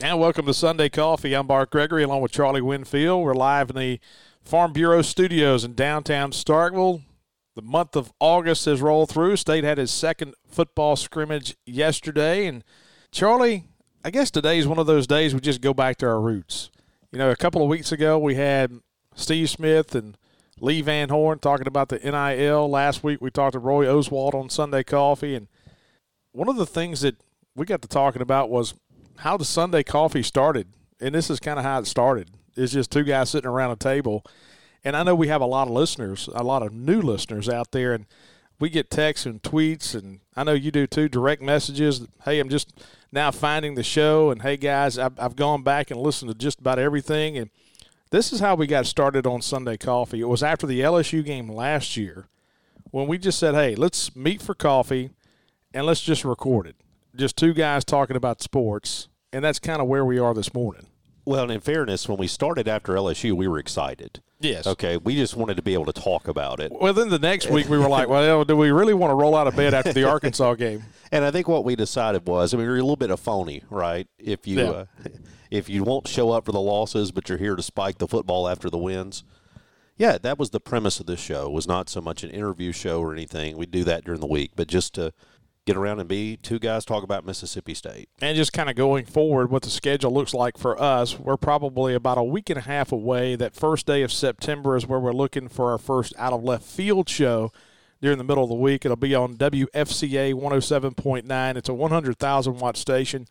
And welcome to Sunday Coffee. I'm Bart Gregory along with Charlie Winfield. We're live in the Farm Bureau studios in downtown Starkville. The month of August has rolled through. State had his second football scrimmage yesterday. And Charlie, I guess today is one of those days we just go back to our roots. You know, a couple of weeks ago we had Steve Smith and Lee Van Horn talking about the NIL. Last week we talked to Roy Oswalt on Sunday Coffee. And one of the things that we got to talking about was how the Sunday coffee started, and this is kind of how it started. It's just two guys sitting around a table, and I know we have a lot of listeners, a lot of new listeners out there, and we get texts and tweets, and I know you do too. Direct messages. Hey, I'm just now finding the show, and hey guys, I've, I've gone back and listened to just about everything, and this is how we got started on Sunday Coffee. It was after the LSU game last year when we just said, hey, let's meet for coffee and let's just record it just two guys talking about sports, and that's kind of where we are this morning. Well, and in fairness, when we started after LSU, we were excited. Yes. Okay. We just wanted to be able to talk about it. Well, then the next week we were like, well, do we really want to roll out of bed after the Arkansas game? And I think what we decided was, I mean, you're a little bit of phony, right? If you yeah. uh, if you won't show up for the losses, but you're here to spike the football after the wins. Yeah, that was the premise of this show. It was not so much an interview show or anything. We do that during the week, but just to get around and be two guys talk about Mississippi State. And just kind of going forward, what the schedule looks like for us, we're probably about a week and a half away. That first day of September is where we're looking for our first out of left field show during the middle of the week. It'll be on WFCA 107.9. It's a 100,000 watt station,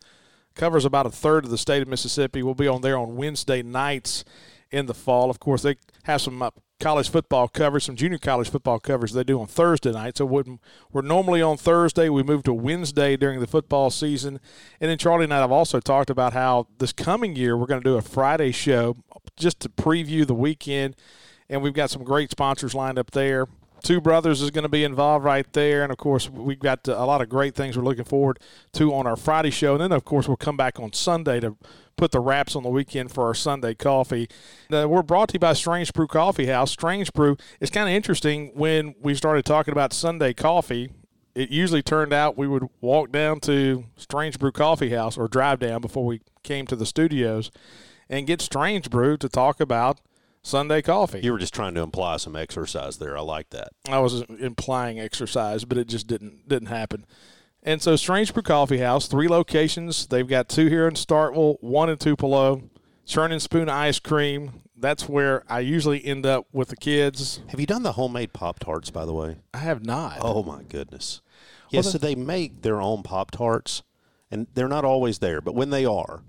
covers about a third of the state of Mississippi. We'll be on there on Wednesday nights in the fall. Of course, they have some college football coverage, some junior college football coverage they do on Thursday night. So we're normally on Thursday. We move to Wednesday during the football season. And then Charlie and I have also talked about how this coming year we're going to do a Friday show just to preview the weekend. And we've got some great sponsors lined up there. Two Brothers is going to be involved right there. And, of course, we've got a lot of great things we're looking forward to on our Friday show. And then, of course, we'll come back on Sunday to put the wraps on the weekend for our Sunday coffee. Uh, we're brought to you by Strange Brew Coffee House. Strange Brew is kind of interesting when we started talking about Sunday coffee. It usually turned out we would walk down to Strange Brew Coffee House or drive down before we came to the studios and get Strange Brew to talk about Sunday coffee. You were just trying to imply some exercise there. I like that. I was implying exercise, but it just didn't didn't happen. And so Strange Brew Coffee House, three locations. They've got two here in Starkville, one in Tupelo. Churn and Spoon ice cream. That's where I usually end up with the kids. Have you done the homemade Pop Tarts, by the way? I have not. Oh, my goodness. Yes, well, so they make their own Pop Tarts, and they're not always there, but when they are,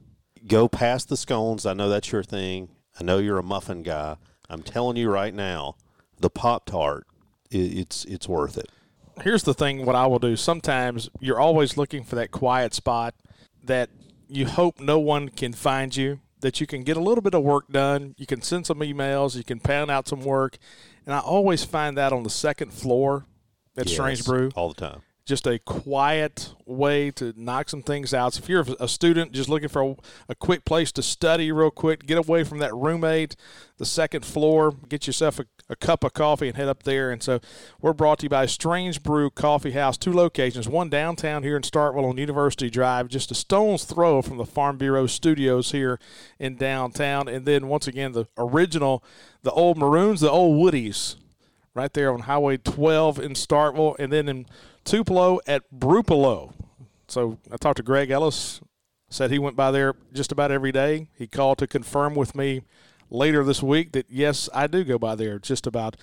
go past the scones. I know that's your thing. I know you're a muffin guy. I'm telling you right now, the Pop Tart, it's it's worth it. Here's the thing: what I will do. Sometimes you're always looking for that quiet spot that you hope no one can find you. That you can get a little bit of work done. You can send some emails. You can pound out some work, and I always find that on the second floor at yes, Strange Brew all the time just a quiet way to knock some things out. So if you're a student just looking for a, a, quick place to study real quick, get away from that roommate, the second floor, get yourself a, a, cup of coffee and head up there. And so we're brought to you by Strange Brew Coffee House, two locations, one downtown here in Starkville on University Drive, just a stone's throw from the Farm Bureau studios here in downtown. And then once again, the original, the old Maroons, the old Woodies right there on Highway 12 in Starkville. And then in Tupelo at Brupelo. So I talked to Greg Ellis, said he went by there just about every day. He called to confirm with me later this week that yes, I do go by there just about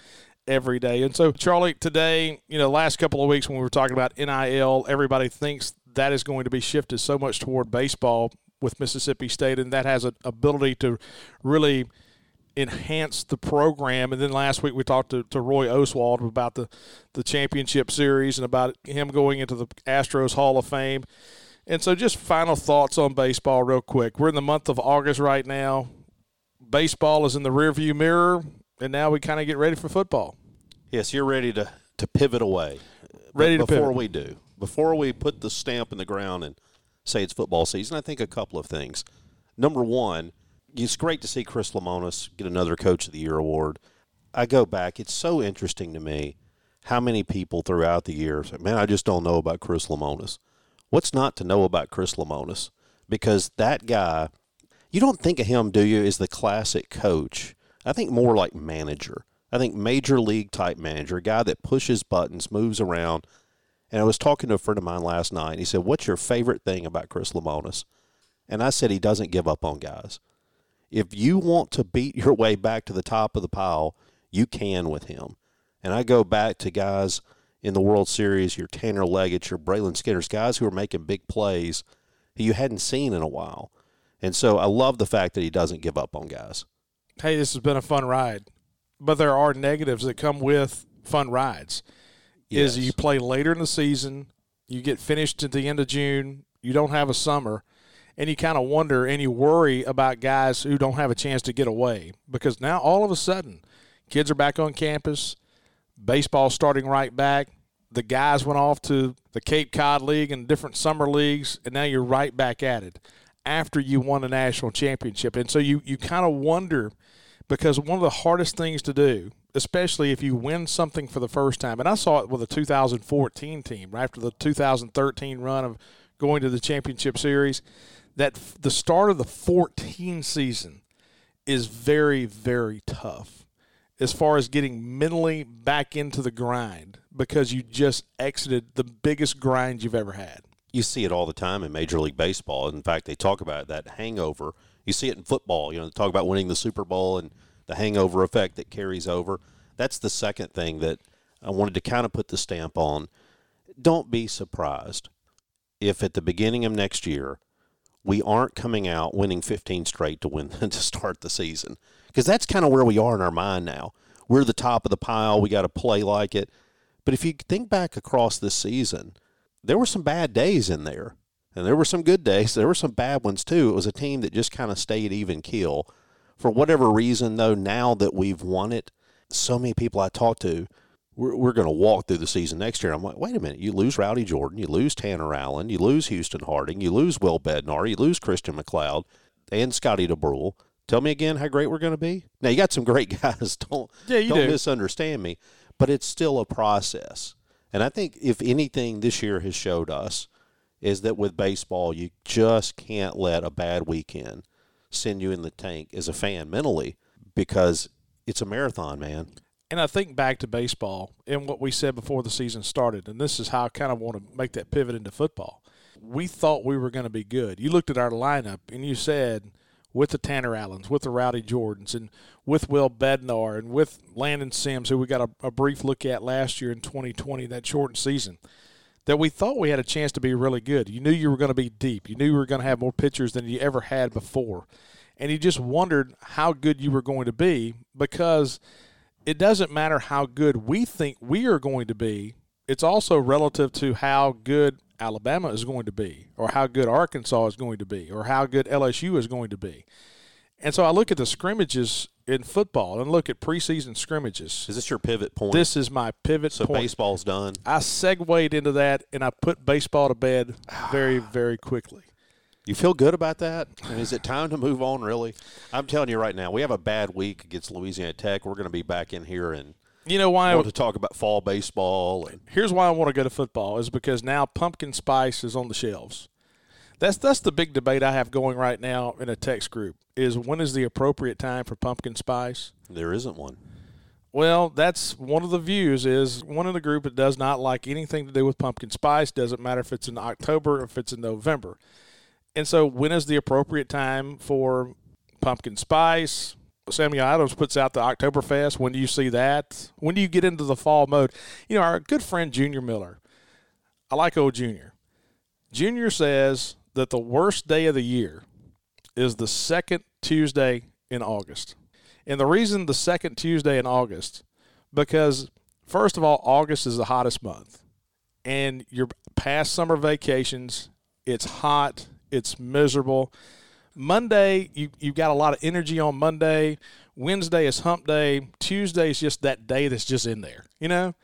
every day. And so, Charlie, today, you know, last couple of weeks when we were talking about NIL, everybody thinks that is going to be shifted so much toward baseball with Mississippi State, and that has an ability to really – enhance the program. And then last week we talked to, to Roy Oswalt about the, the championship series and about him going into the Astros Hall of Fame. And so, just final thoughts on baseball, real quick. We're in the month of August right now. Baseball is in the rearview mirror, and now we kind of get ready for football. Yes, you're ready to, to pivot away. Ready but before pivot. we do, before we put the stamp in the ground and say it's football season, I think a couple of things. Number one, it's great to see Chris Lemonis get another Coach of the Year award. I go back; it's so interesting to me how many people throughout the years, man, I just don't know about Chris Lemonis. What's not to know about Chris Lemonis? because that guy, you don't think of him, do you, as the classic coach? I think more like manager. I think major league type manager, a guy that pushes buttons, moves around. And I was talking to a friend of mine last night, and he said, What's your favorite thing about Chris Lemonis? And I said, He doesn't give up on guys. If you want to beat your way back to the top of the pile, you can with him. And I go back to guys in the World Series, your Tanner Leggett, your Brayland Skinners, guys who are making big plays who you hadn't seen in a while. And so I love the fact that he doesn't give up on guys. Hey, this has been a fun ride. But there are negatives that come with fun rides. Yes. Is you play later in the season, you get finished at the end of June, you don't have a summer, and you kind of wonder and you worry about guys who don't have a chance to get away because now all of a sudden kids are back on campus, baseball starting right back. The guys went off to the Cape Cod League and different summer leagues, and now you're right back at it after you won a national championship. And so you, you kind of wonder because one of the hardest things to do, especially if you win something for the first time, and I saw it with the 2014 team after the 2013 run of going to the championship series, that the start of the 14 season is very, very tough as far as getting mentally back into the grind because you just exited the biggest grind you've ever had. You see it all the time in Major League Baseball. In fact, they talk about that hangover. You see it in football. You know, they talk about winning the Super Bowl and the hangover effect that carries over. That's the second thing that I wanted to kind of put the stamp on. Don't be surprised if at the beginning of next year we aren't coming out winning 15 straight to win to start the season because that's kind of where we are in our mind now. We're the top of the pile. We got to play like it. But if you think back across this season, there were some bad days in there, and there were some good days. There were some bad ones too. It was a team that just kind of stayed even keel. For whatever reason, though, now that we've won it, so many people I talk to, we're, we're going to walk through the season next year. I'm like, wait a minute. You lose Rowdy Jordan, you lose Tanner Allen, you lose Houston Harding, you lose Will Bednar, you lose Christian MacLeod, and Scotty Dubrule. Tell me again how great we're going to be. Now you got some great guys. Don't Yeah, you don't do. misunderstand me, but it's still a process. And I think if anything this year has showed us is that with baseball, you just can't let a bad weekend send you in the tank as a fan mentally because it's a marathon, man. And I think back to baseball and what we said before the season started, and this is how I kind of want to make that pivot into football. We thought we were going to be good. You looked at our lineup and you said, with the Tanner Allens, with the Rowdy Jordans, and with Will Bednar, and with Landon Sims, who we got a, a brief look at last year in 2020, that shortened season, that we thought we had a chance to be really good. You knew you were going to be deep. You knew you were going to have more pitchers than you ever had before. And you just wondered how good you were going to be because it doesn't matter how good we think we are going to be. It's also relative to how good Alabama is going to be, or how good Arkansas is going to be, or how good LSU is going to be. And so I look at the scrimmages in football and look at preseason scrimmages. Is this your pivot point? This is my pivot so point. baseball's done. I segued into that and I put baseball to bed very, very quickly. You feel good about that? And is it time to move on? Really? I'm telling you right now, we have a bad week against Louisiana Tech. We're going to be back in here and You know why? want to talk about fall baseball. And here's why I want to go to football is because now pumpkin spice is on the shelves. That's that's the big debate I have going right now in a text group is when is the appropriate time for pumpkin spice? there isn't one. Well, that's one of the views is one in the group that does not like anything to do with pumpkin spice. Doesn't matter if it's in October or if it's in November. And so when is the appropriate time for pumpkin spice? Samuel Adams puts out the Oktoberfest. When do you see that? When do you get into the fall mode? You know, our good friend Junior Miller. I like old Junior. Junior says that the worst day of the year is the second Tuesday in August. And the reason the second Tuesday in August, because first of all, August is the hottest month. And you're past summer vacations, it's hot, it's miserable. Monday, you, you've got a lot of energy on Monday. Wednesday is hump day. Tuesday is just that day that's just in there, you know?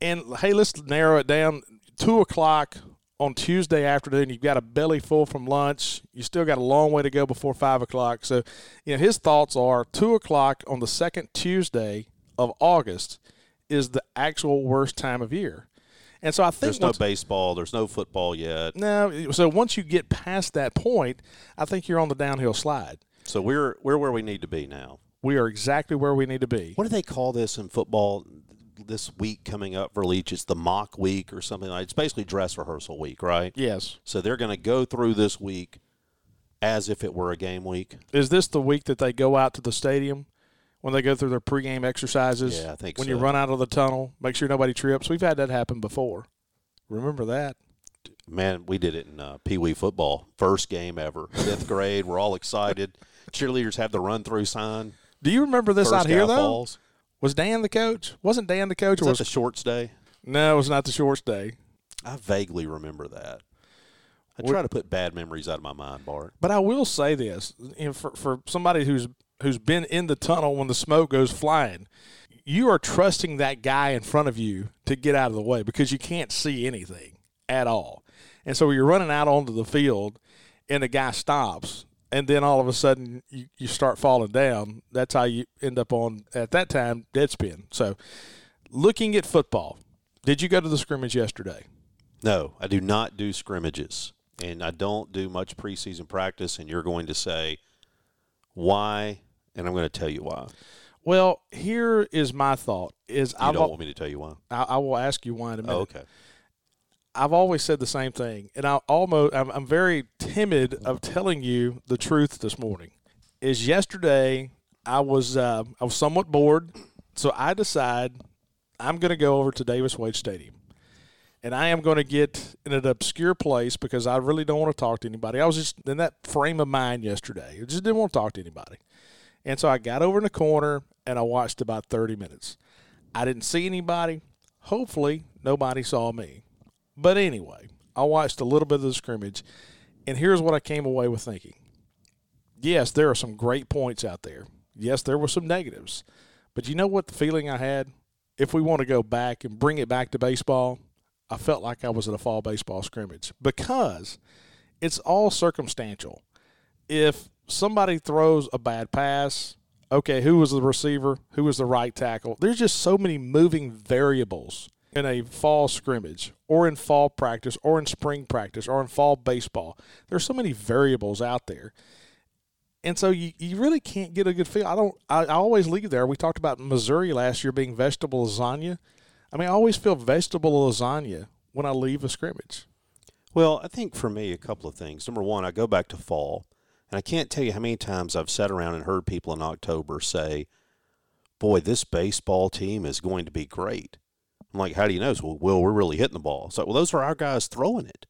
And hey, let's narrow it down. Two o'clock on Tuesday afternoon, you've got a belly full from lunch. You still got a long way to go before five o'clock. So, you know, his thoughts are two o'clock on the second Tuesday of August is the actual worst time of year. And so I think there's no baseball, there's no football yet. No, so once you get past that point, I think you're on the downhill slide. So we're we're where we need to be now. We are exactly where we need to be. What do they call this in football? This week coming up for Leach, it's the mock week or something like. It's basically dress rehearsal week, right? Yes. So they're going to go through this week as if it were a game week. Is this the week that they go out to the stadium when they go through their pregame exercises? Yeah, I think when so. you run out of the tunnel, make sure nobody trips. We've had that happen before. Remember that? Man, we did it in uh, Pee Wee football. First game ever, fifth grade. We're all excited. Cheerleaders have the run through sign. Do you remember this First out here though? falls. Was Dan the coach? Wasn't Dan the coach? Was was the shorts day? no? It was not the shorts day. I vaguely remember that. I try to put bad memories out of my mind, Bart. But I will say this: you know, for for somebody who's who's been in the tunnel when the smoke goes flying, you are trusting that guy in front of you to get out of the way because you can't see anything at all. And so you're running out onto the field, and the guy stops, and then all of a sudden you, you start falling down. That's how you end up on at that time Deadspin. So, looking at football, did you go to the scrimmage yesterday? No, I do not do scrimmages, and I don't do much preseason practice. And you're going to say why, and I'm going to tell you why. Well, here is my thought: is You I've don't want me to tell you why? I, I will ask you why in a minute. Oh, okay. I've always said the same thing, and I almost I'm, I'm very timid of telling you the truth this morning. Is yesterday I was uh, I was somewhat bored, so I decide I'm going to go over to Davis Wade Stadium, and I am going to get in an obscure place because I really don't want to talk to anybody. I was just in that frame of mind yesterday. I just didn't want to talk to anybody, and so I got over in the corner and I watched about 30 minutes. I didn't see anybody. Hopefully, nobody saw me. But anyway, I watched a little bit of the scrimmage, and here's what I came away with thinking. Yes, there are some great points out there. Yes, there were some negatives. But you know what the feeling I had? If we want to go back and bring it back to baseball, I felt like I was at a fall baseball scrimmage because it's all circumstantial. If somebody throws a bad pass, okay, who was the receiver? Who was the right tackle? There's just so many moving variables in a fall scrimmage or in fall practice or in spring practice or in fall baseball. There's so many variables out there. And so you, you really can't get a good feel. I don't I, I always leave there. We talked about Missouri last year being vegetable lasagna. I mean, I always feel vegetable lasagna when I leave a scrimmage. Well, I think for me, a couple of things. Number one, I go back to fall, and I can't tell you how many times I've sat around and heard people in October say, Boy, this baseball team is going to be great. I'm like, How do you know? Well, we're really hitting the ball. It's like, Well, those are our guys throwing it.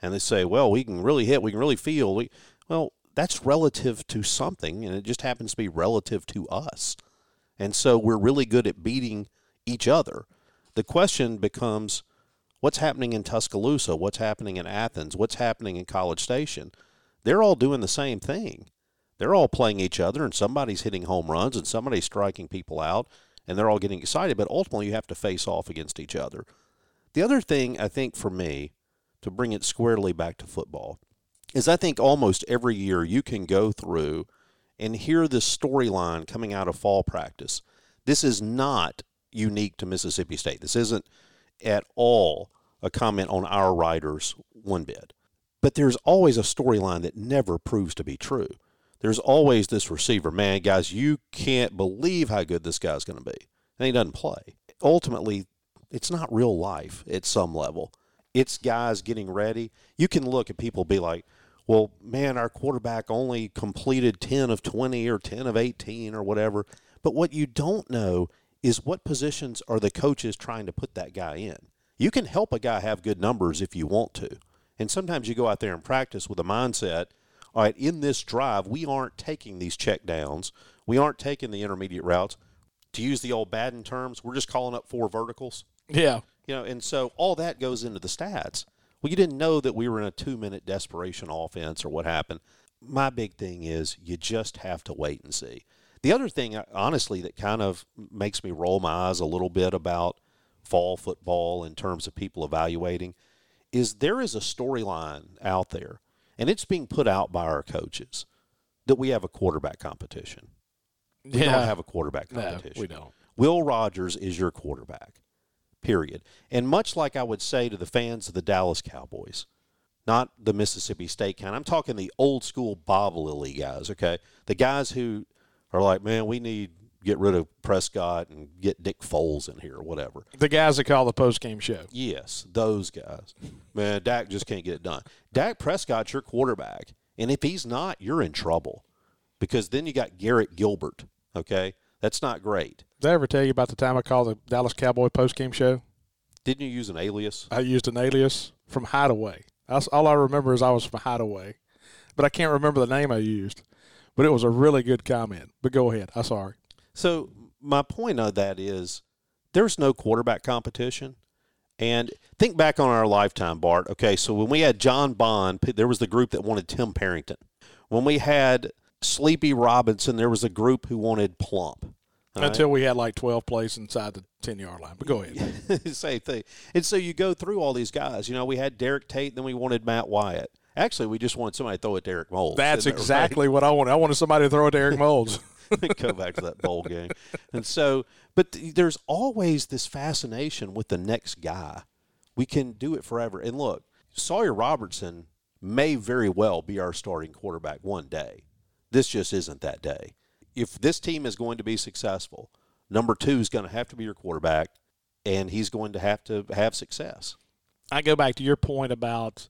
And they say, Well, we can really hit, we can really feel. We, well, that's relative to something, and it just happens to be relative to us. And so we're really good at beating each other. The question becomes, what's happening in Tuscaloosa, what's happening in Athens, what's happening in College Station. They're all doing the same thing. They're all playing each other, and somebody's hitting home runs, and somebody's striking people out, and they're all getting excited. But ultimately, you have to face off against each other. The other thing, I think, for me, to bring it squarely back to football, is I think almost every year you can go through and hear this storyline coming out of fall practice. This is not unique to Mississippi State. This isn't at all a comment on our writers one bit. But there's always a storyline that never proves to be true. There's always this receiver, man, guys, you can't believe how good this guy's going to be. And he doesn't play. Ultimately, it's not real life at some level. It's guys getting ready. You can look at people be like, well, man, our quarterback only completed 10 of 20 or 10 of 18 or whatever. But what you don't know is what positions are the coaches trying to put that guy in. You can help a guy have good numbers if you want to. And sometimes you go out there and practice with a mindset, all right, in this drive, we aren't taking these check downs. We aren't taking the intermediate routes. To use the old Baden terms, we're just calling up four verticals. Yeah. You know, and so all that goes into the stats. Well, you didn't know that we were in a two minute desperation offense or what happened. My big thing is you just have to wait and see. The other thing, uh, honestly, that kind of makes me roll my eyes a little bit about fall football in terms of people evaluating is there is a storyline out there, and it's being put out by our coaches that we have a quarterback competition. We yeah. don't have a quarterback No, competition. we don't. Will Rogers is your quarterback. period. And much like I would say to the fans of the Dallas Cowboys, not the Mississippi State kind. I'm talking the old school Bob Lilly guys, okay? The guys who are like, man, we need get rid of Prescott and get Nick Foles in here or whatever. The guys that call the post game show. Yes, those guys. Man, Dak just can't get it done. Dak Prescott's your quarterback. And if he's not, you're in trouble. Because then you got Garrett Gilbert, okay? That's not great. Did I ever tell you about the time I called the Dallas Cowboy post game show? Didn't you use an alias? I used an alias from Hideaway. That's all I remember is I was from Hideaway, but I can't remember the name I used. But it was a really good comment. But go ahead. I'm sorry. So my point of that is there's no quarterback competition. And think back on our lifetime, Bart. Okay, so when we had John Bond, there was the group that wanted Tim Parrington. When we had Sleepy Robinson, there was a group who wanted Plump. Until right? we had like 12 plays inside the 10 yard line. But go ahead. Same thing. And so you go through all these guys. You know, we had Derek Tate, then we wanted Matt Wyatt. Actually, we just wanted somebody to throw at Derek Moulds. That's exactly right? what I wanted. I wanted somebody to throw at Derek Moulds. go back to that bowl game. And so, but there's always this fascination with the next guy. We can do it forever. And look, Sawyer Robertson may very well be our starting quarterback one day. This just isn't that day. If this team is going to be successful, number two is going to have to be your quarterback, and he's going to have to have success. I go back to your point about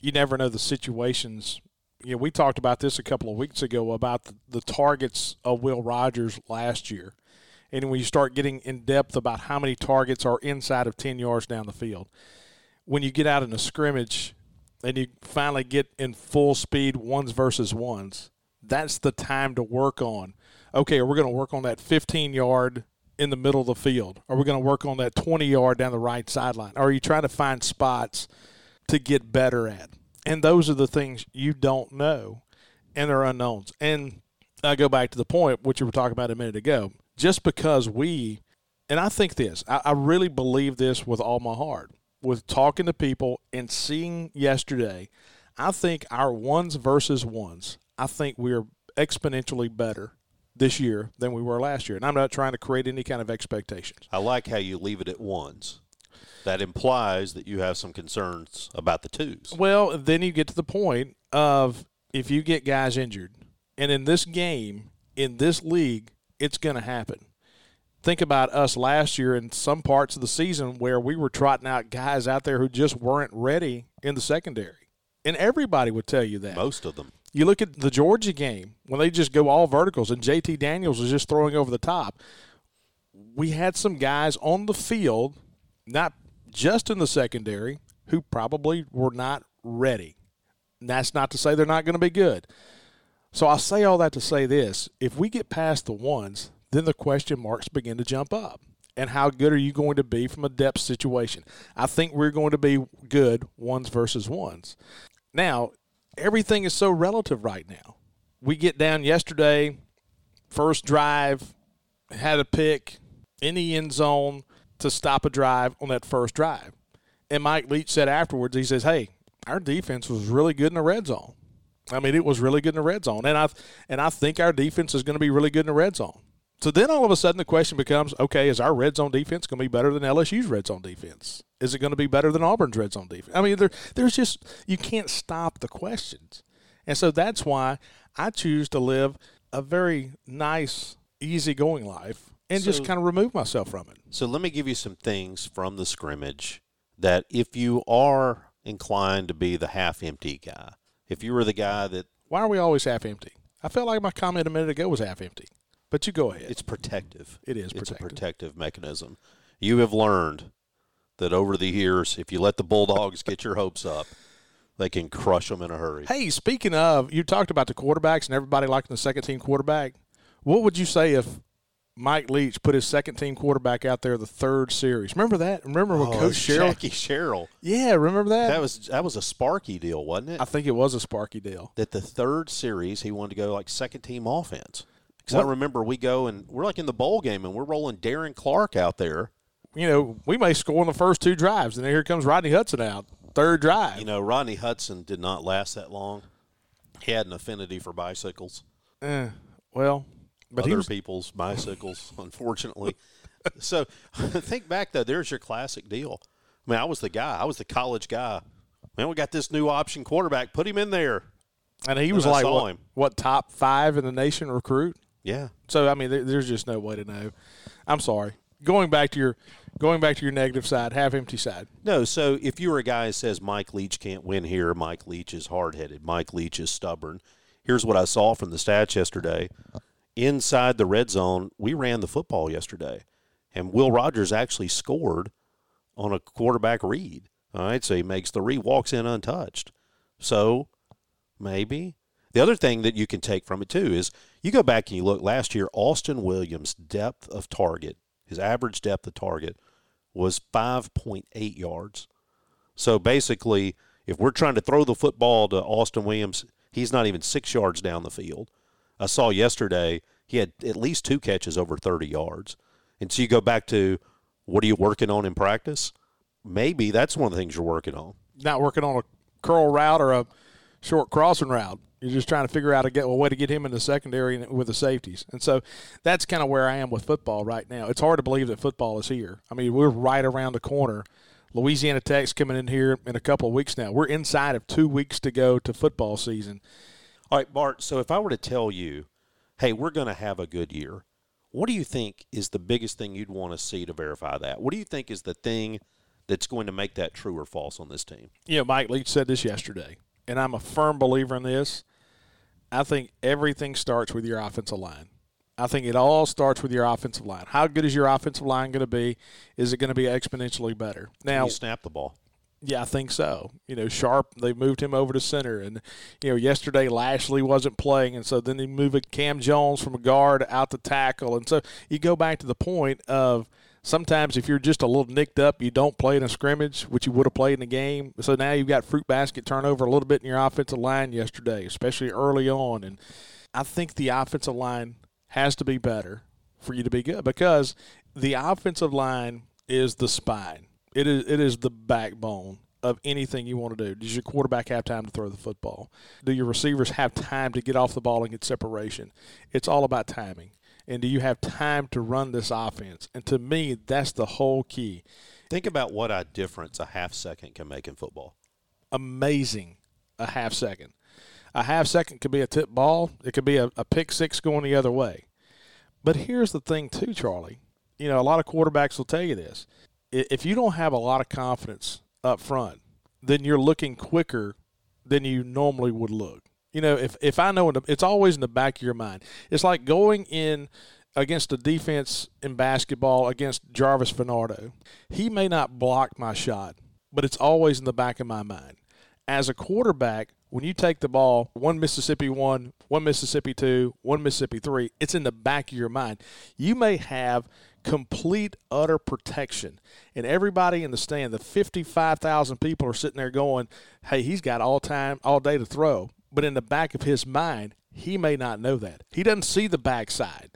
you never know the situations. You know, we talked about this a couple of weeks ago about the, the targets of Will Rogers last year. And when you start getting in depth about how many targets are inside of 10 yards down the field, when you get out in a scrimmage and you finally get in full speed ones versus ones, that's the time to work on. Okay, we're going to work on that 15 yard in the middle of the field? Are we going to work on that 20 yard down the right sideline? Are you trying to find spots to get better at? And those are the things you don't know and they're unknowns. And I go back to the point which you were talking about a minute ago. Just because we, and I think this, I, I really believe this with all my heart, with talking to people and seeing yesterday, I think our ones versus ones, I think we're exponentially better this year than we were last year. And I'm not trying to create any kind of expectations. I like how you leave it at ones. That implies that you have some concerns about the twos. Well, then you get to the point of if you get guys injured, and in this game, in this league, it's going to happen. Think about us last year in some parts of the season where we were trotting out guys out there who just weren't ready in the secondary. And everybody would tell you that. Most of them. You look at the Georgia game when they just go all verticals and JT Daniels was just throwing over the top. We had some guys on the field, not just in the secondary, who probably were not ready. And that's not to say they're not going to be good. So I'll say all that to say this if we get past the ones, then the question marks begin to jump up. And how good are you going to be from a depth situation? I think we're going to be good ones versus ones. Now, everything is so relative right now. We get down yesterday, first drive, had a pick in the end zone to stop a drive on that first drive. And Mike Leach said afterwards, he says, Hey, our defense was really good in the red zone. I mean, it was really good in the red zone. And I and I think our defense is going to be really good in the red zone. So then all of a sudden the question becomes, okay, is our red zone defense going to be better than LSU's red zone defense? Is it going to be better than Auburn's red zone defense? I mean, there, there's just you can't stop the questions, and so that's why I choose to live a very nice, easygoing life and so, just kind of remove myself from it. So let me give you some things from the scrimmage that if you are inclined to be the half empty guy, if you were the guy that why are we always half empty? I felt like my comment a minute ago was half empty. But you go ahead. It's protective. It is. Protective. It's a protective mechanism. You have learned that over the years, if you let the Bulldogs get your hopes up, they can crush them in a hurry. Hey, speaking of, you talked about the quarterbacks and everybody liking the second team quarterback. What would you say if Mike Leach put his second team quarterback out there the third series? Remember that? Remember when oh, Coach Sherrill? Jackie Sherrill. Yeah, remember that? That was that was a Sparky deal, wasn't it? I think it was a Sparky deal. That the third series he wanted to go like second team offense. Because I remember we go and we're like in the bowl game and we're rolling Darren Clark out there. You know, we may score in the first two drives, and then here comes Rodney Hudson out, third drive. You know, Rodney Hudson did not last that long. He had an affinity for bicycles. Eh, well, but other was, people's bicycles, unfortunately. so think back though. There's your classic deal. I mean, I was the guy. I was the college guy. Man, we got this new option quarterback. Put him in there. And he was and like what, what, top five in the nation recruit? Yeah. So I mean, there, there's just no way to know. I'm sorry. Going back to your going back to your negative side, half empty side. No. So if you're a guy who says Mike Leach can't win here, Mike Leach is hard headed. Mike Leach is stubborn. Here's what I saw from the stats yesterday. Inside the red zone, we ran the football yesterday, and Will Rogers actually scored on a quarterback read. All right, so he makes the read, walks in untouched. So maybe the other thing that you can take from it too is you go back and you look last year, Austin Williams' depth of target, his average depth of target was 5.8 yards. So basically, if we're trying to throw the football to Austin Williams, He's not even six yards down the field. I saw yesterday he had at least two catches over 30 yards. And so you go back to what are you working on in practice? Maybe that's one of the things you're working on. Not working on a curl route or a short crossing route. You're just trying to figure out a, get, a way to get him in the secondary with the safeties. And so that's kind of where I am with football right now. It's hard to believe that football is here. I mean, we're right around the corner Louisiana Tech's coming in here in a couple of weeks now. We're inside of two weeks to go to football season. All right, Bart. So if I were to tell you, hey, we're going to have a good year, what do you think is the biggest thing you'd want to see to verify that? What do you think is the thing that's going to make that true or false on this team? Yeah, Mike Leach said this yesterday, and I'm a firm believer in this. I think everything starts with your offensive line. I think it all starts with your offensive line. How good is your offensive line going to be? Is it going to be exponentially better? Now, you snap the ball. Yeah, I think so. You know, Sharp, they moved him over to center. And, you know, yesterday Lashley wasn't playing. And so then they move Cam Jones from a guard out to tackle. And so you go back to the point of sometimes if you're just a little nicked up, you don't play in a scrimmage, which you would have played in a game. So now you've got fruit basket turnover a little bit in your offensive line yesterday, especially early on. And I think the offensive line – has to be better for you to be good because the offensive line is the spine. It is it is the backbone of anything you want to do. Does your quarterback have time to throw the football? Do your receivers have time to get off the ball and get separation? It's all about timing. And do you have time to run this offense? And to me, that's the whole key. Think about what a difference a half second can make in football. Amazing, a half second a half second could be a tip ball. It could be a, a pick six going the other way. But here's the thing, too, Charlie. You know, a lot of quarterbacks will tell you this. If you don't have a lot of confidence up front, then you're looking quicker than you normally would look. You know, if, if I know, it's always in the back of your mind. It's like going in against a defense in basketball against Jarvis Bernardo. He may not block my shot, but it's always in the back of my mind. As a quarterback, when you take the ball, one Mississippi one, one Mississippi two, one Mississippi three, it's in the back of your mind. You may have complete, utter protection. And everybody in the stand, the 55,000 people are sitting there going, hey, he's got all time, all day to throw. But in the back of his mind, he may not know that. He doesn't see the backside.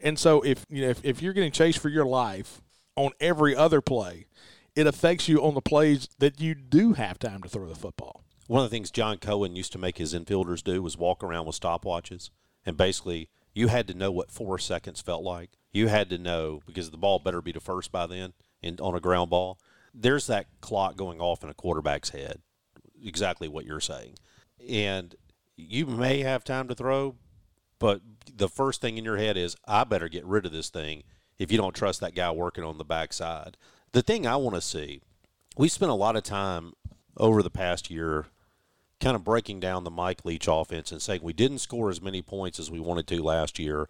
And so if you know if, if you're getting chased for your life on every other play, it affects you on the plays that you do have time to throw the football. One of the things John Cohen used to make his infielders do was walk around with stopwatches, and basically you had to know what four seconds felt like. You had to know because the ball better be to first by then, and on a ground ball, there's that clock going off in a quarterback's head. Exactly what you're saying, and you may have time to throw, but the first thing in your head is I better get rid of this thing if you don't trust that guy working on the backside. The thing I want to see, we spent a lot of time over the past year kind of breaking down the Mike Leach offense and saying we didn't score as many points as we wanted to last year.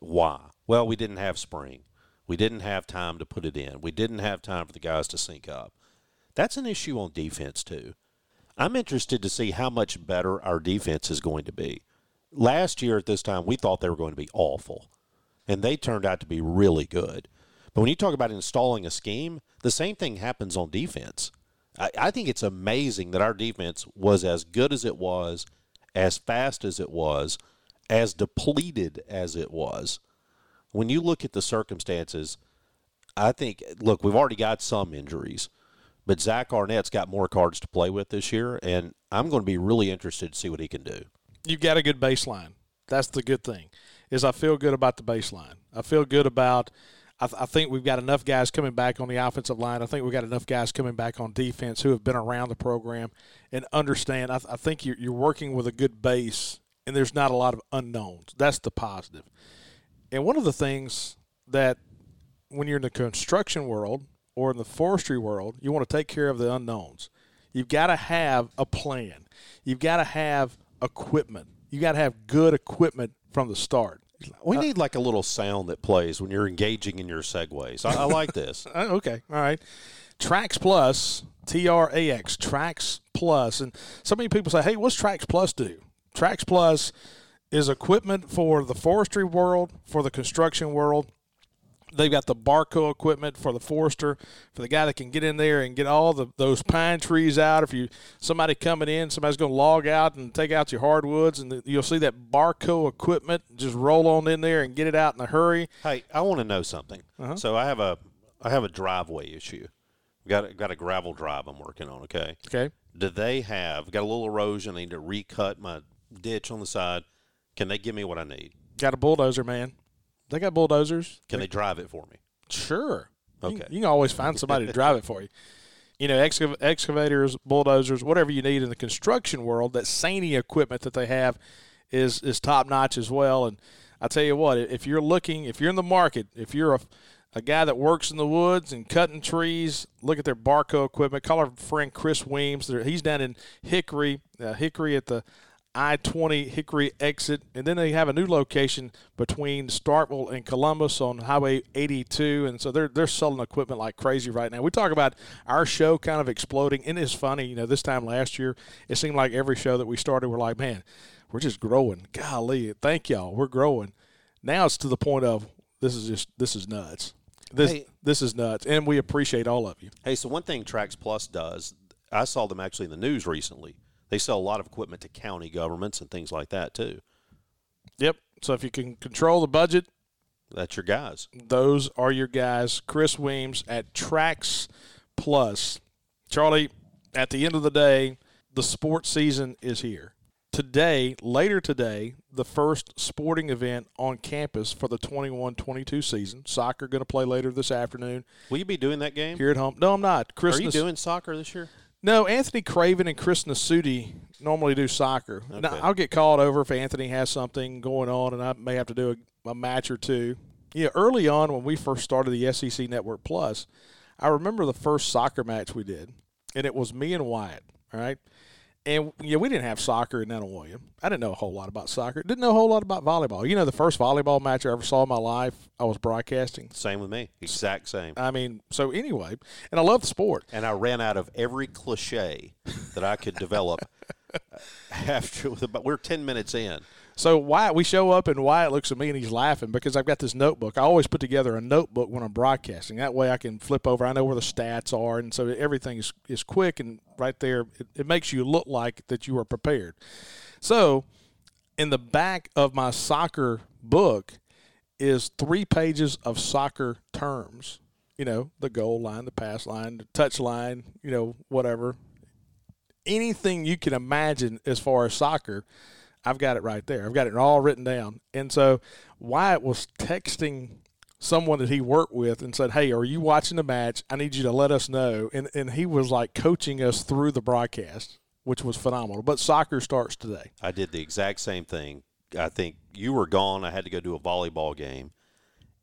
Why? Well, we didn't have spring. We didn't have time to put it in. We didn't have time for the guys to sync up. That's an issue on defense, too. I'm interested to see how much better our defense is going to be. Last year at this time, we thought they were going to be awful, and they turned out to be really good. But when you talk about installing a scheme, the same thing happens on defense. I, I think it's amazing that our defense was as good as it was, as fast as it was, as depleted as it was. When you look at the circumstances, I think, look, we've already got some injuries, but Zach Arnett's got more cards to play with this year, and I'm going to be really interested to see what he can do. You've got a good baseline. That's the good thing. is I feel good about the baseline. I feel good about. I, th- I think we've got enough guys coming back on the offensive line. I think we've got enough guys coming back on defense who have been around the program and understand. I, th- I think you're, you're working with a good base, and there's not a lot of unknowns. That's the positive. And one of the things that when you're in the construction world or in the forestry world, you want to take care of the unknowns. You've got to have a plan. You've got to have equipment. You got to have good equipment from the start. We need like a little sound that plays when you're engaging in your segues. I, I like this. Uh, okay, all right. Trax Plus, T R A X, Trax Plus, and so many people say, "Hey, what's Trax Plus do?" Trax Plus is equipment for the forestry world, for the construction world. They've got the Barko equipment for the forester, for the guy that can get in there and get all the those pine trees out. If you somebody coming in, somebody's going to log out and take out your hardwoods, and the, you'll see that Barko equipment just roll on in there and get it out in a hurry. Hey, I want to know something. Uh-huh. So I have a I have a driveway issue. Got got a gravel drive I'm working on. Okay. Okay, Do they have got a little erosion? I need to recut my ditch on the side. Can they give me what I need? got a bulldozer, man. They got bulldozers. Can they drive it for me? Sure. Okay. You, can always find somebody to drive it for you. You know, excav- excavators, bulldozers, whatever you need in the construction world, that Sany equipment that they have is is top notch as well. And I tell you what, if you're looking, if you're in the market, if you're a a guy that works in the woods and cutting trees, look at their Barko equipment. Call our friend Chris Weems. He's down in Hickory, uh, Hickory at the I 20 Hickory exit. And then they have a new location between Starkville and Columbus on Highway 82. And so they're, they're selling equipment like crazy right now. We talk about our show kind of exploding. And it's funny, you know, this time last year, it seemed like every show that we started, we're like, man, we're just growing. Golly, thank y'all. We're growing. Now it's to the point of this is just, this is nuts. This, Hey. this is nuts. And we appreciate all of you. Hey, so one thing Trax Plus does, I saw them actually in the news recently. They sell a lot of equipment to county governments and things like that too. Yep. So if you can control the budget, That's your guys. those are your guys. Chris Weems at Trax Plus. Charlie, at the end of the day, the sports season is here. Today, later today, the first sporting event on campus for the 21-22 season. Soccer going to play later this afternoon Will you be doing that game? here at home. No, I'm not. Chris Are you doing soccer this year? No, Anthony Craven and Chris Nasuti normally do soccer. Now, I'll get called over if Anthony has something going on, and I may have to do a, a match or two. Yeah, early on when we first started the SEC Network Plus, I remember the first soccer match we did, and it was me and Wyatt. All right, and yeah, we didn't have soccer in Nanih Waiya. I didn't know a whole lot about soccer. Didn't know a whole lot about volleyball. You know, the first volleyball match I ever saw in my life, I was broadcasting. Same with me. Exact same. I mean, so anyway, and I love the sport. and I ran out of every cliche that I could develop after but we're 10 minutes in. So Wyatt, we show up and Wyatt looks at me and he's laughing because I've got this notebook. I always put together a notebook when I'm broadcasting. That way I can flip over. I know where the stats are, and so everything is, is quick and right there. It, it makes you look like that you are prepared. So in the back of my soccer book is three pages of soccer terms. You know, the goal line, the pass line, the touch line, you know, whatever. Anything you can imagine as far as soccer, I've got it right there. I've got it all written down. And so Wyatt was texting someone that he worked with and said, Hey, are you watching the match? I need you to let us know. And and he was like coaching us through the broadcast, which was phenomenal. But soccer starts today. I did the exact same thing. I think you were gone. I had to go do a volleyball game.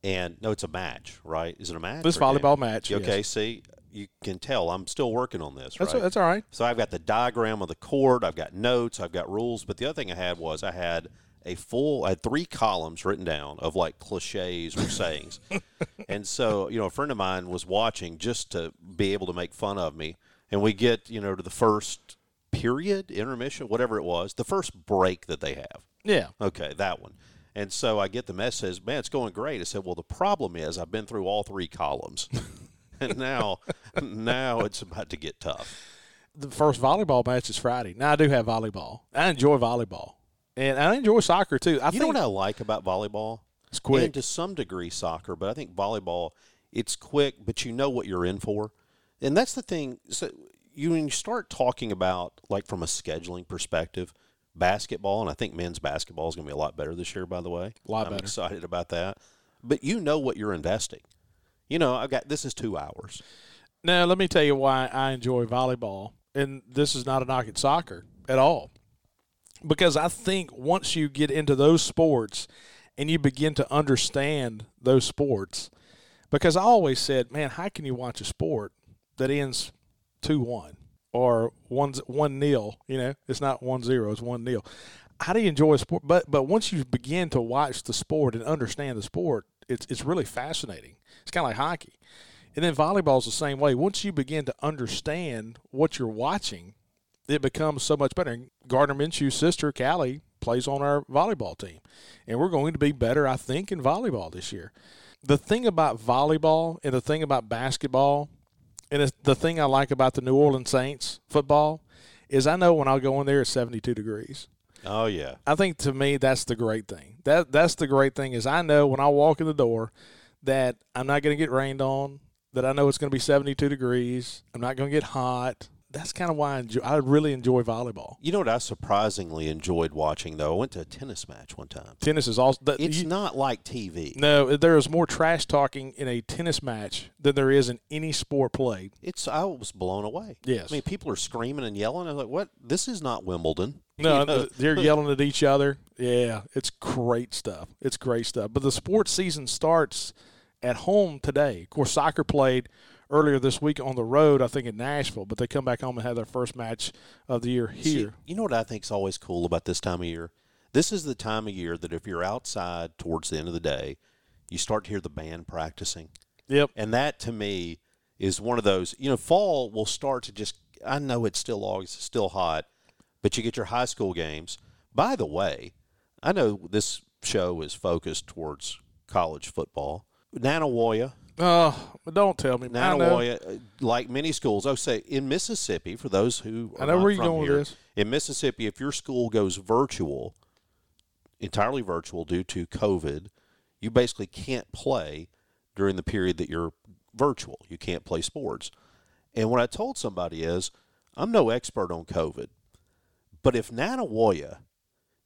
And no, it's a match, right? Is it a match? This a game? volleyball match. Okay, yes. see, you can tell I'm still working on this, That's right? that's all right. So I've got the diagram of the court, I've got notes, I've got rules, but the other thing I had was I had a full I had three columns written down of like cliches or sayings. and so, you know, a friend of mine was watching just to be able to make fun of me. And we get, you know, to the first period, intermission, whatever it was, the first break that they have. Yeah. Okay, that one. And so I get the message, man, it's going great. I said, well, the problem is I've been through all three columns. and now now it's about to get tough. The first volleyball match is Friday. Now I do have volleyball. I enjoy volleyball. And I enjoy soccer too. I you think know what I like about volleyball? it's quick. And to some degree soccer, but I think volleyball, it's quick, but you know what you're in for. And that's the thing. So you when you start talking about like from a scheduling perspective, basketball, and I think men's basketball is going to be a lot better this year. By the way, A lot I'm better. excited about that. But you know what you're investing. You know, I've got this is two hours. Now, let me tell you why I enjoy volleyball, and this is not a knock at soccer at all. Because I think once you get into those sports and you begin to understand those sports, because I always said, man, how can you watch a sport that ends 2 1 or 1 1 nil? You know, it's not 1 0, it's 1 nil. How do you enjoy a sport? But, but once you begin to watch the sport and understand the sport, it's, it's really fascinating. It's kind of like hockey. And then volleyball is the same way. Once you begin to understand what you're watching, it becomes so much better. Gardner Minshew's sister, Callie, plays on our volleyball team. And we're going to be better, I think, in volleyball this year. The thing about volleyball and the thing about basketball, and the thing I like about the New Orleans Saints football, is I know when I'll go in there it's 72 degrees. Oh yeah, I think to me that's the great thing. That that's the great thing is I know when I walk in the door that I'm not going to get rained on. That I know it's going to be 72 degrees. I'm not going to get hot. That's kind of why I, enjoy, I really enjoy volleyball. you know what I surprisingly enjoyed watching though. I went to a tennis match one time. Tennis is also. It's you- not like TV. no, there is more trash talking in a tennis match than there is in any sport played. It's I was blown away. Yes. I mean people are screaming and yelling. I was like, "What? This is not Wimbledon." No, You know? they're yelling at each other. Yeah, it's great stuff. It's great stuff. But the sports season starts at home today. Of course, soccer played earlier this week on the road, I think in Nashville, but they come back home and have their first match of the year See, here. you know what I think is always cool about this time of year? This is the time of year that if you're outside towards the end of the day, you start to hear the band practicing. Yep. And that to me is one of those, you know, fall will start to just I know it's still August, it's still hot, but you get your high school games. By the way, I know this show is focused towards college football. Nanih Waiya, Oh, don't tell me. Nanih Waiya, uh, like many schools, I would say in Mississippi, for those who are I know not where you're going with this. In Mississippi, if your school goes virtual, entirely virtual due to COVID, you basically can't play during the period that you're virtual. You can't play sports. And what I told somebody is, I'm no expert on COVID, but if Nanih Waiya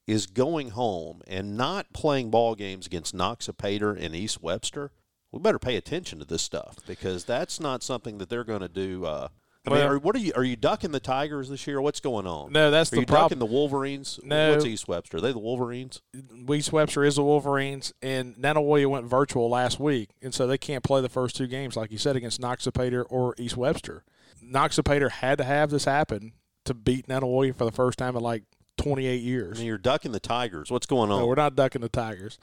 is going home and not playing ball games against Noxapater and East Webster, we better pay attention to this stuff because that's not something that they're going to do. Uh, I mean, are, what are you? Are you ducking the Tigers this year? What's going on? No, that's Are the you problem. ducking the Wolverines? No. What's East Webster? Are they the Wolverines? East Webster is the Wolverines, and Nanih Waiya went virtual last week, and so they can't play the first two games, like you said, against Noxapater or East Webster. Noxapater had to have this happen to beat Nanih Waiya for the first time in like 28 years. mean, you're ducking the Tigers. What's going on? No, we're not ducking the Tigers.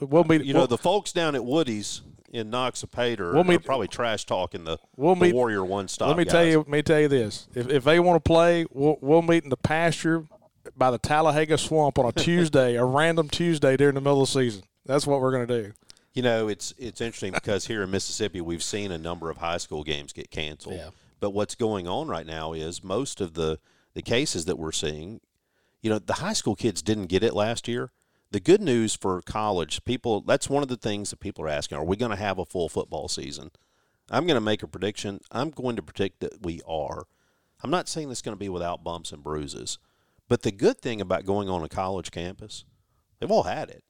We'll meet. you know, we'll, the folks down at Woody's in Noxapater We'll are meet- probably trash talking the, We'll the Warrior One Stop. let me tell you. Let me tell you this: if if they want to play, we'll we'll meet in the pasture by the Talladega Swamp on a Tuesday, a random Tuesday during the middle of the season. That's what we're going to do. You know, it's it's interesting because here in Mississippi, we've seen a number of high school games get canceled. Yeah. But what's going on right now is most of the the cases that we're seeing, you know, the high school kids didn't get it last year. The good news for college people, that's one of the things that people are asking: Are we going to have a full football season? I'm going to make a prediction. I'm going to predict that we are. I'm not saying it's going to be without bumps and bruises, but the good thing about going on a college campus, they've all had it.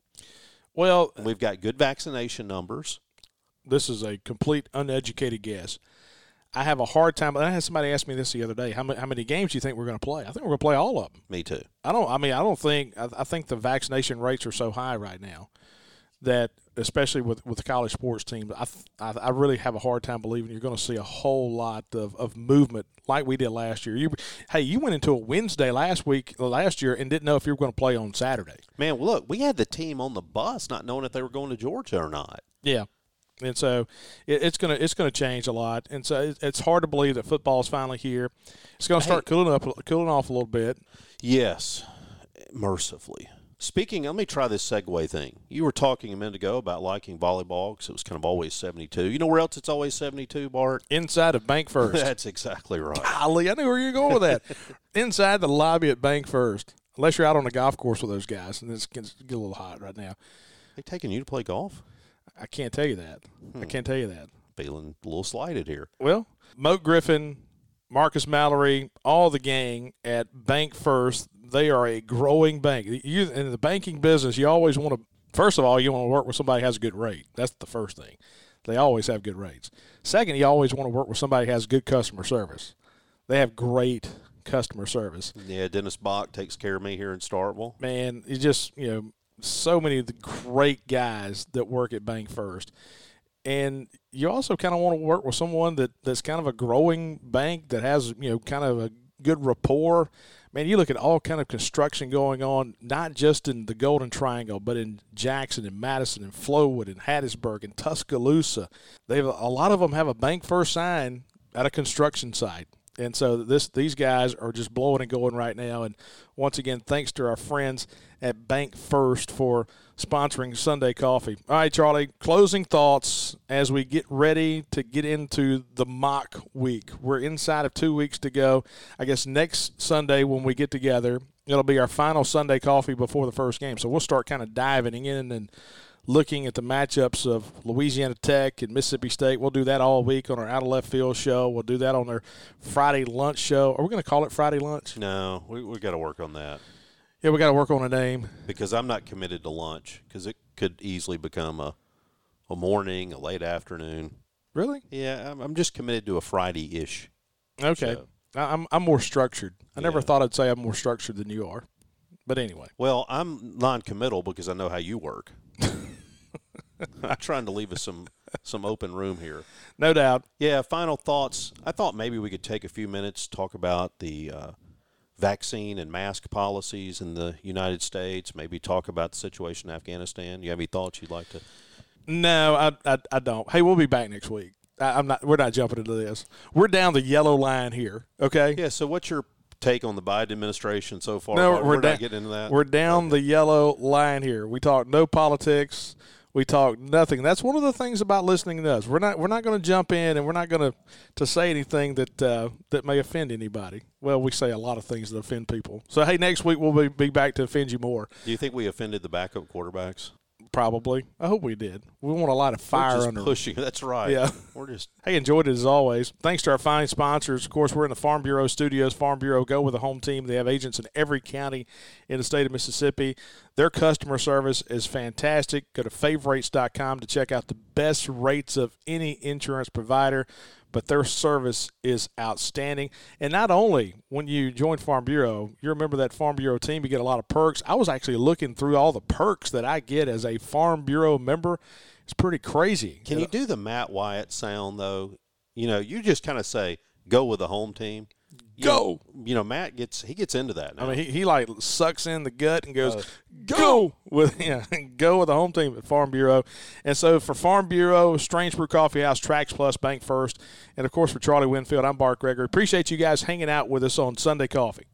Well, We've got good vaccination numbers. this is a complete uneducated guess. I have a hard time. I had somebody ask me this the other day. How many, how many games do you think we're going to play? I think we're going to play all of them. Me too. I don't. I mean, I don't think. I, I think the vaccination rates are so high right now that, especially with with the college sports teams, I I, I really have a hard time believing you're going to see a whole lot of, of movement like we did last year. You, hey, you went into a Wednesday last week uh, last year and didn't know if you were going to play on Saturday. Man, look, we had the team on the bus not knowing if they were going to Georgia or not. Yeah, and so it, it's gonna it's gonna change a lot, and so it, it's hard to believe that football is finally here. It's gonna start cooling up, cooling off a little bit. Yes, mercifully. Speaking, let me try this segue thing. You were talking a minute ago about liking volleyball because it was kind of always 72. You know where else it's always 72, Bart? Inside of Bank First. That's exactly right. Golly, I knew where you were going with that. Inside the lobby at Bank First, unless you're out on a golf course with those guys, and it's gets get a little hot right now. They taking you to play golf? I can't tell you that. Hmm. I can't tell you that. Feeling a little slighted here. Well, Moat Griffin, Marcus Mallory, all the gang at Bank First, they are a growing bank. You in the banking business, you always want to. First of all, you want to work with somebody who has a good rate. That's the first thing. They always have good rates. Second, you always want to work with somebody who has good customer service. They have great customer service. Yeah, Dennis Bach takes care of me here in Starkville. Man, you just you know so many of the great guys that work at Bank First. And you also kind of want to work with someone that, that's kind of a growing bank that has, you know, kind of a good rapport. Man, you look at all kind of construction going on, not just in the Golden Triangle, but in Jackson and Madison and Flowood and Hattiesburg and Tuscaloosa. They've a lot of them have a bank first sign at a construction site. And so this these guys are just blowing and going right now. And once again, thanks to our friends at Bank First for sponsoring Sunday Coffee. All right, Charlie, closing thoughts as we get ready to get into the mock week. We're inside of two weeks to go. I guess next Sunday when we get together, it'll be our final Sunday Coffee before the first game. So we'll start kind of diving in and looking at the matchups of Louisiana Tech and Mississippi State. We'll do that all week on our Out of Left Field show. We'll do that on our Friday lunch show. Are we going to call it Friday lunch? No, we we got to work on that. Yeah, we got to work on a name because I'm not committed to lunch because it could easily become a a morning, a late afternoon. Really? Yeah, I'm, I'm just committed to a Friday ish. Okay, show. I'm I'm more structured. I yeah. never thought I'd say I'm more structured than you are, but anyway. Well, I'm non-committal because I know how you work. I'm trying to leave us some some open room here. No doubt. Yeah. Final thoughts. I thought maybe we could take a few minutes talk about the uh, vaccine and mask policies in the United States. Maybe talk about the situation in Afghanistan. You have any thoughts you'd like to? No, I I, I don't. Hey, we'll be back next week. I, I'm not. We're not jumping into this. We're down the yellow line here. Okay. Yeah. So what's your take on the Biden administration so far? No, we're, we're da- not getting into that. We're down okay. the yellow line here. We talk no politics. We talk nothing. That's one of the things about listening to us. We're not we're not going to jump in and we're not going to to say anything that uh, that may offend anybody. Well, we say a lot of things that offend people. So hey, next week we'll be, be back to offend you more. Do you think we offended the backup quarterbacks? Probably. I hope we did. We want a lot of fire we're under pushing. That's right. Yeah. We're just Hey, enjoyed it as always. Thanks to our fine sponsors. Of course, we're in the Farm Bureau studios. Farm Bureau go with the home team. They have agents in every county in the state of Mississippi. Their customer service is fantastic. Go to favrates.com to check out the best rates of any insurance provider but their service is outstanding. And not only when you join Farm Bureau, you remember that Farm Bureau team, you get a lot of perks. I was actually looking through all the perks that I get as a Farm Bureau member. It's pretty crazy. Can you do the Matt Wyatt sound, though? You know, you just kind of say, go with the home team go. Know, you know, Matt gets he gets into that. Now. I mean, he, he like sucks in the gut and goes, uh, "Go with yeah, go with the home team at Farm Bureau." And so for Farm Bureau, Strange Brew Coffee House, Trax Plus, Bank First, and of course for Charlie Winfield, I'm Bart Gregory. Appreciate you guys hanging out with us on Sunday Coffee.